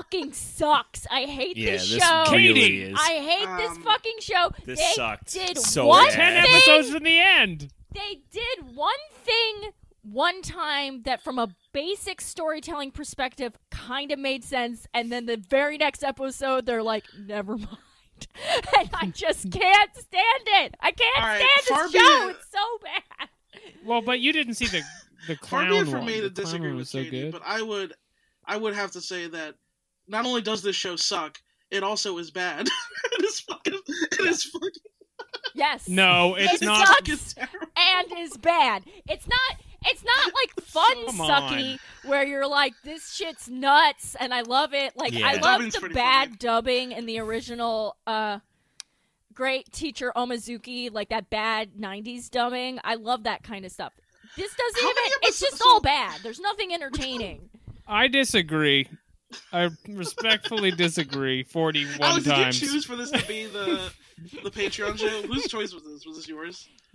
fucking sucks. I hate Yeah, this this show. really is. I hate this Um, fucking show. This they sucked did so one bad. Ten episodes in the end. They did one thing one time that, from a basic storytelling perspective, kind of made sense, and then the very next episode, they're like, "Never mind." and I just can't stand it. I can't All right, stand far this be show. it- It's so bad. Well, but you didn't see the the Far clown be it for one. me to clown disagree with so Katie, good. but I would, I would have to say that not only does this show suck, it also is bad. it is fucking. It is fucking. Yes. No, it's It not. sucks. fucking terrible. and is bad. It's not. It's not like fun Come sucky where you're like this shit's nuts and I love it. Like Yeah. I love the bad funny. dubbing in the original uh great teacher Onizuka, like that bad '90s dubbing. I love that kind of stuff. This doesn't How even. It's episodes- just all bad. There's nothing entertaining. I disagree. I respectfully disagree. Forty-one Alex, did times. you choose for this to be the the Patreon show? Whose choice was this? Was this yours?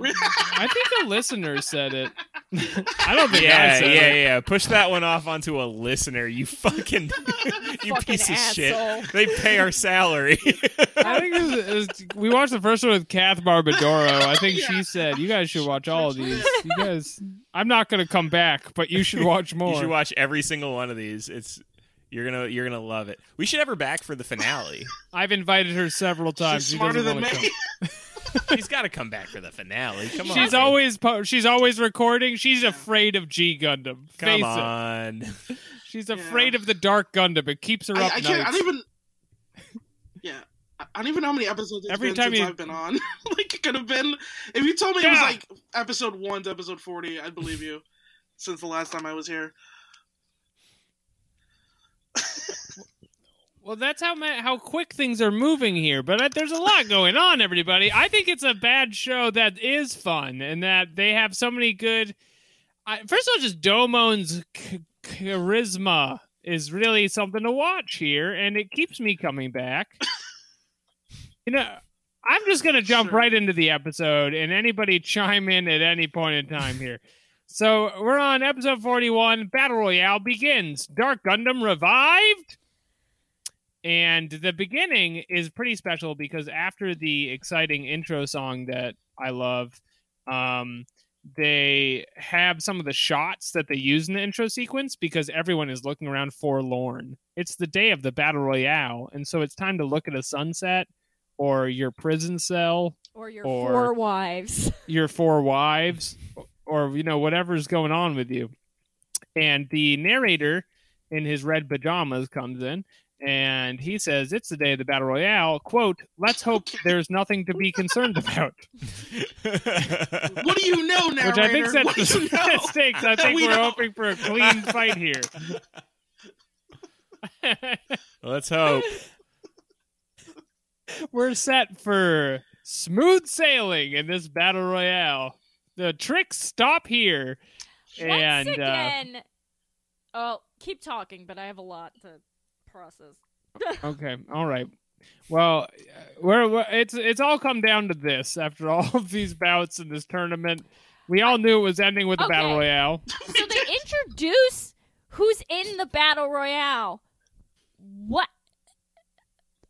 I think a listener said it. I don't think I Yeah, said yeah, it. yeah. Push that one off onto a listener. You fucking, you Fucking piece of shit. They pay our salary. I think it was, it was- we watched the first one with Kath Barbadoro. I think Yeah. she said you guys should watch all of these. You guys, I'm not going to come back, but you should watch more. you should watch every single one of these. It's you're gonna you're gonna love it. We should have her back for the finale. I've invited her several times. She's smarter doesn't than wanna me. come. She's got to come back for the finale. Come on. She's always po- she's always recording. She's afraid of G Gundam. come Face it. on. She's afraid of the Dark Gundam. It keeps her I, up I can't. I don't even. Yeah, I I don't even know how many episodes it's Every been time since you- I've been on. like it could have been. If you told me it was like episode one to episode forty, I'd believe you. Since the last time I was here. Well, that's how ma- how quick things are moving here. But uh, there's a lot going on, everybody. I think it's a bad show that is fun, and that they have so many good. I, first of all, just Domon's ch- charisma is really something to watch here, and it keeps me coming back. you know, I'm just gonna jump Sure. right into the episode, and anybody chime in at any point in time here. So we're on episode 41. Battle Royale begins. Dark Gundam revived. And the beginning is pretty special because after the exciting intro song that I love, um, they have some of the shots that they use in the intro sequence because everyone is looking around forlorn. It's the day of the battle royale, and so it's time to look at a sunset or your prison cell, Or your Or- four wives. your four wives, or you know whatever's going on with you. And the narrator in his red pajamas comes in and he says it's the day of the battle royale quote let's hope there's nothing to be concerned about What do you know, narrator? which i think sets the know? stakes i think We we're know. hoping for a clean fight here Let's hope. we're set for smooth sailing in this battle royale the tricks stop here and Once uh, oh, keep talking, but I have a lot to process. Okay, all right. Well, we're, we're it's it's all come down to this. After all of these bouts in this tournament, we all knew it was ending with the battle royale. so they introduce who's in the battle royale. What?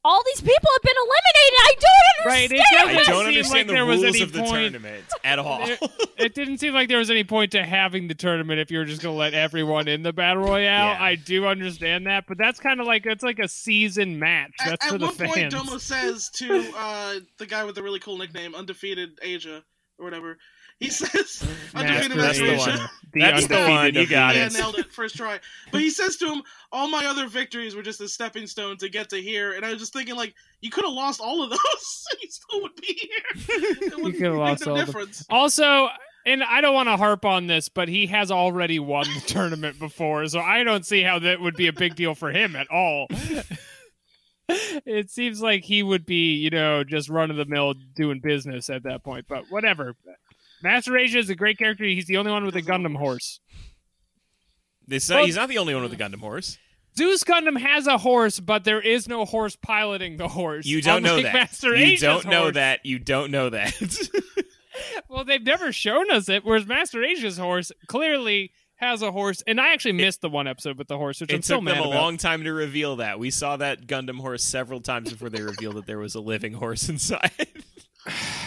All these people have been eliminated. I don't understand. Right, it understand. I doesn't don't seem understand like the there was rules any of the point- tournament at all. There- it didn't seem like there was any point to having the tournament if you were just going to let everyone in the battle royale. Yeah. I do understand that, but that's kind of like it's like a season match. That's at for the one point, fans. Domon says to uh, the guy with the really cool nickname, Undefeated Asia, or whatever. He says, Undefeated Master Asia. One. Asia. The That's the one. You got the- Yeah, it. nailed it first try. But he says to him, "All my other victories were just a stepping stone to get to here." And I was just thinking, like, you could have lost all of those, and you still would be here. It wouldn't could have make lost all of them. difference. Also, and I don't want to harp on this, but he has already won the tournament before, so I don't see how that would be a big deal for him at all. it seems like he would be, you know, just run of the mill doing business at that point, but whatever. Master Asia is a great character. He's the only one with a Gundam horse. This, Well- he's not the only one with a Gundam horse. Zeus Gundam has a horse, but there is no horse piloting the horse. You don't know that. Master you Asia's don't know horse. that. You don't know that. Well, they've never shown us it. Whereas Master Asia's horse clearly has a horse, and I actually missed the one episode with the horse, which I'm It so took mad them a about. long time to reveal that. We saw that Gundam horse several times before they revealed that there was a living horse inside.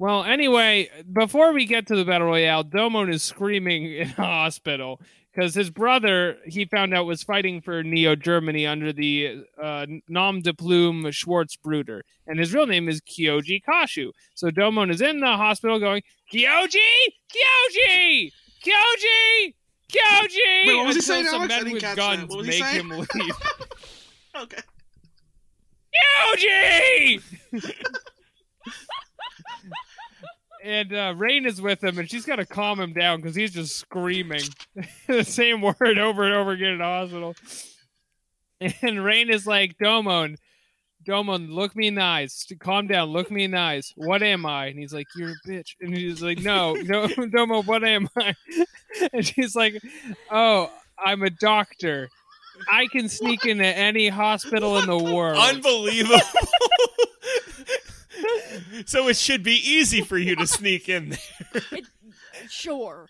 Well, anyway, before we get to the battle royale, Domon is screaming in a hospital because his brother he found out was fighting for Neo Germany under the uh, nom de plume Schwarzbruder, and his real name is Kyoji Kasshu. So Domon is in the hospital going Kyoji, Kyoji, Kyoji, Kyoji. Wait, what was he saying, some Alex? Men with that. guns What was make saying? him leave. Okay. Kyoji. and uh, Rain is with him, and she's got to calm him down because he's just screaming the same word over and over again in the hospital. And Rain is like, Domon, Domon, look me in the eyes. Calm down. Look me in the eyes. What am I? And he's like, You're a bitch. And he's like, No, no, Domon, what am I? And she's like, Oh, I'm a doctor. I can sneak into any hospital in the world. Unbelievable. So it should be easy for you to sneak in there. It, sure.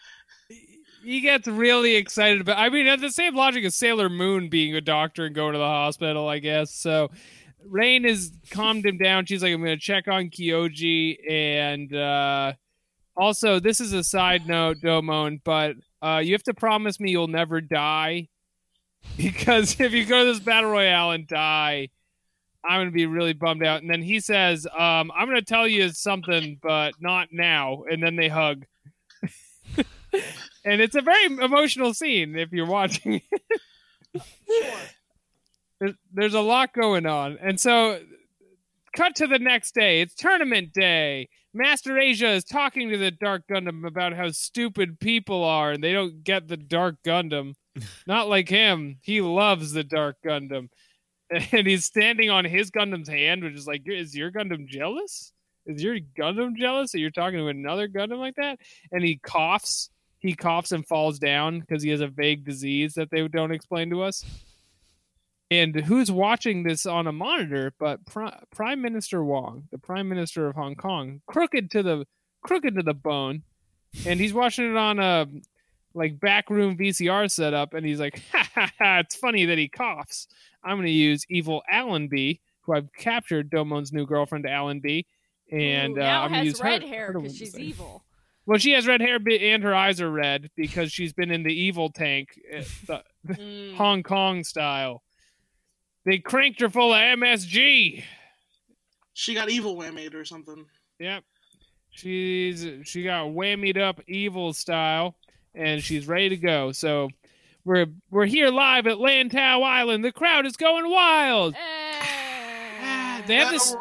he gets really excited about. I mean, at the same logic as Sailor Moon being a doctor and going to the hospital, I guess. So, Rain has calmed him down. She's like, "I'm going to check on Kyoji," and uh, also, this is a side note, Domon, but uh, you have to promise me you'll never die, because if you go to this battle royale and die. I'm gonna be really bummed out. And then he says, um, "I'm gonna tell you something, but not now." And then they hug and it's a very emotional scene if you're watching. there's, there's a lot going on, and so cut to the next day. It's tournament day. Master Asia is talking to the Dark Gundam about how stupid people are, and they don't get the Dark Gundam. Not like him. He loves the Dark Gundam, and he's standing on his Gundam's hand, which is like, is your Gundam jealous? Is your Gundam jealous that you're talking to another Gundam like that? And he coughs. He coughs and falls down because he has a vague disease that they don't explain to us. And who's watching this on a monitor but Pri- Prime Minister Wong, the Prime Minister of Hong Kong, crooked to the crooked to the bone, and he's watching it on a like backroom VCR setup, and he's like, ha, ha, ha, "It's funny that he coughs. I'm going to use evil Allenby, who I've captured, Domon's new girlfriend, Allenby, and Ooh, uh, now I'm going to has use red her, hair because she's this thing." evil. Well, she has red hair and her eyes are red because she's been in the evil tank, uh, the Mm. Hong Kong style. They cranked her full of MSG. She got evil whammied or something. Yep. She's she got whammied up evil style and she's ready to go. So we're we're here live at Lantau Island. The crowd is going wild. Eh. They have this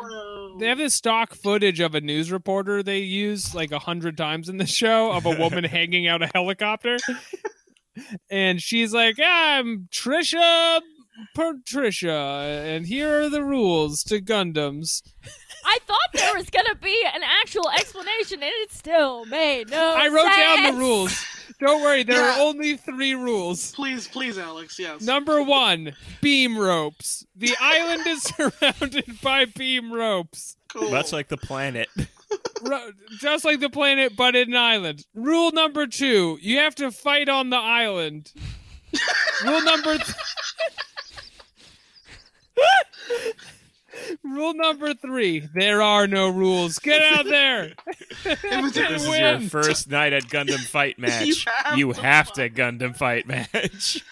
they have this stock footage of a news reporter they use like a hundred times in the show of a woman hanging out a helicopter. and she's like, I'm Trisha Patricia, and here are the rules to Gundams. I thought there was gonna be an actual explanation, and it still made no. I wrote down the rules. Don't worry, there Yeah. are only three rules. Please, please, Alex. Yes. Number one, beam ropes. The island is surrounded by beam ropes. Cool. Much like the planet. Just like the planet, but in an island. Rule number two, you have to fight on the island. Rule number th- Rule number three, there are no rules. Get out there. This is your first night at Gundam Fight match. You have you to have to Gundam Fight match.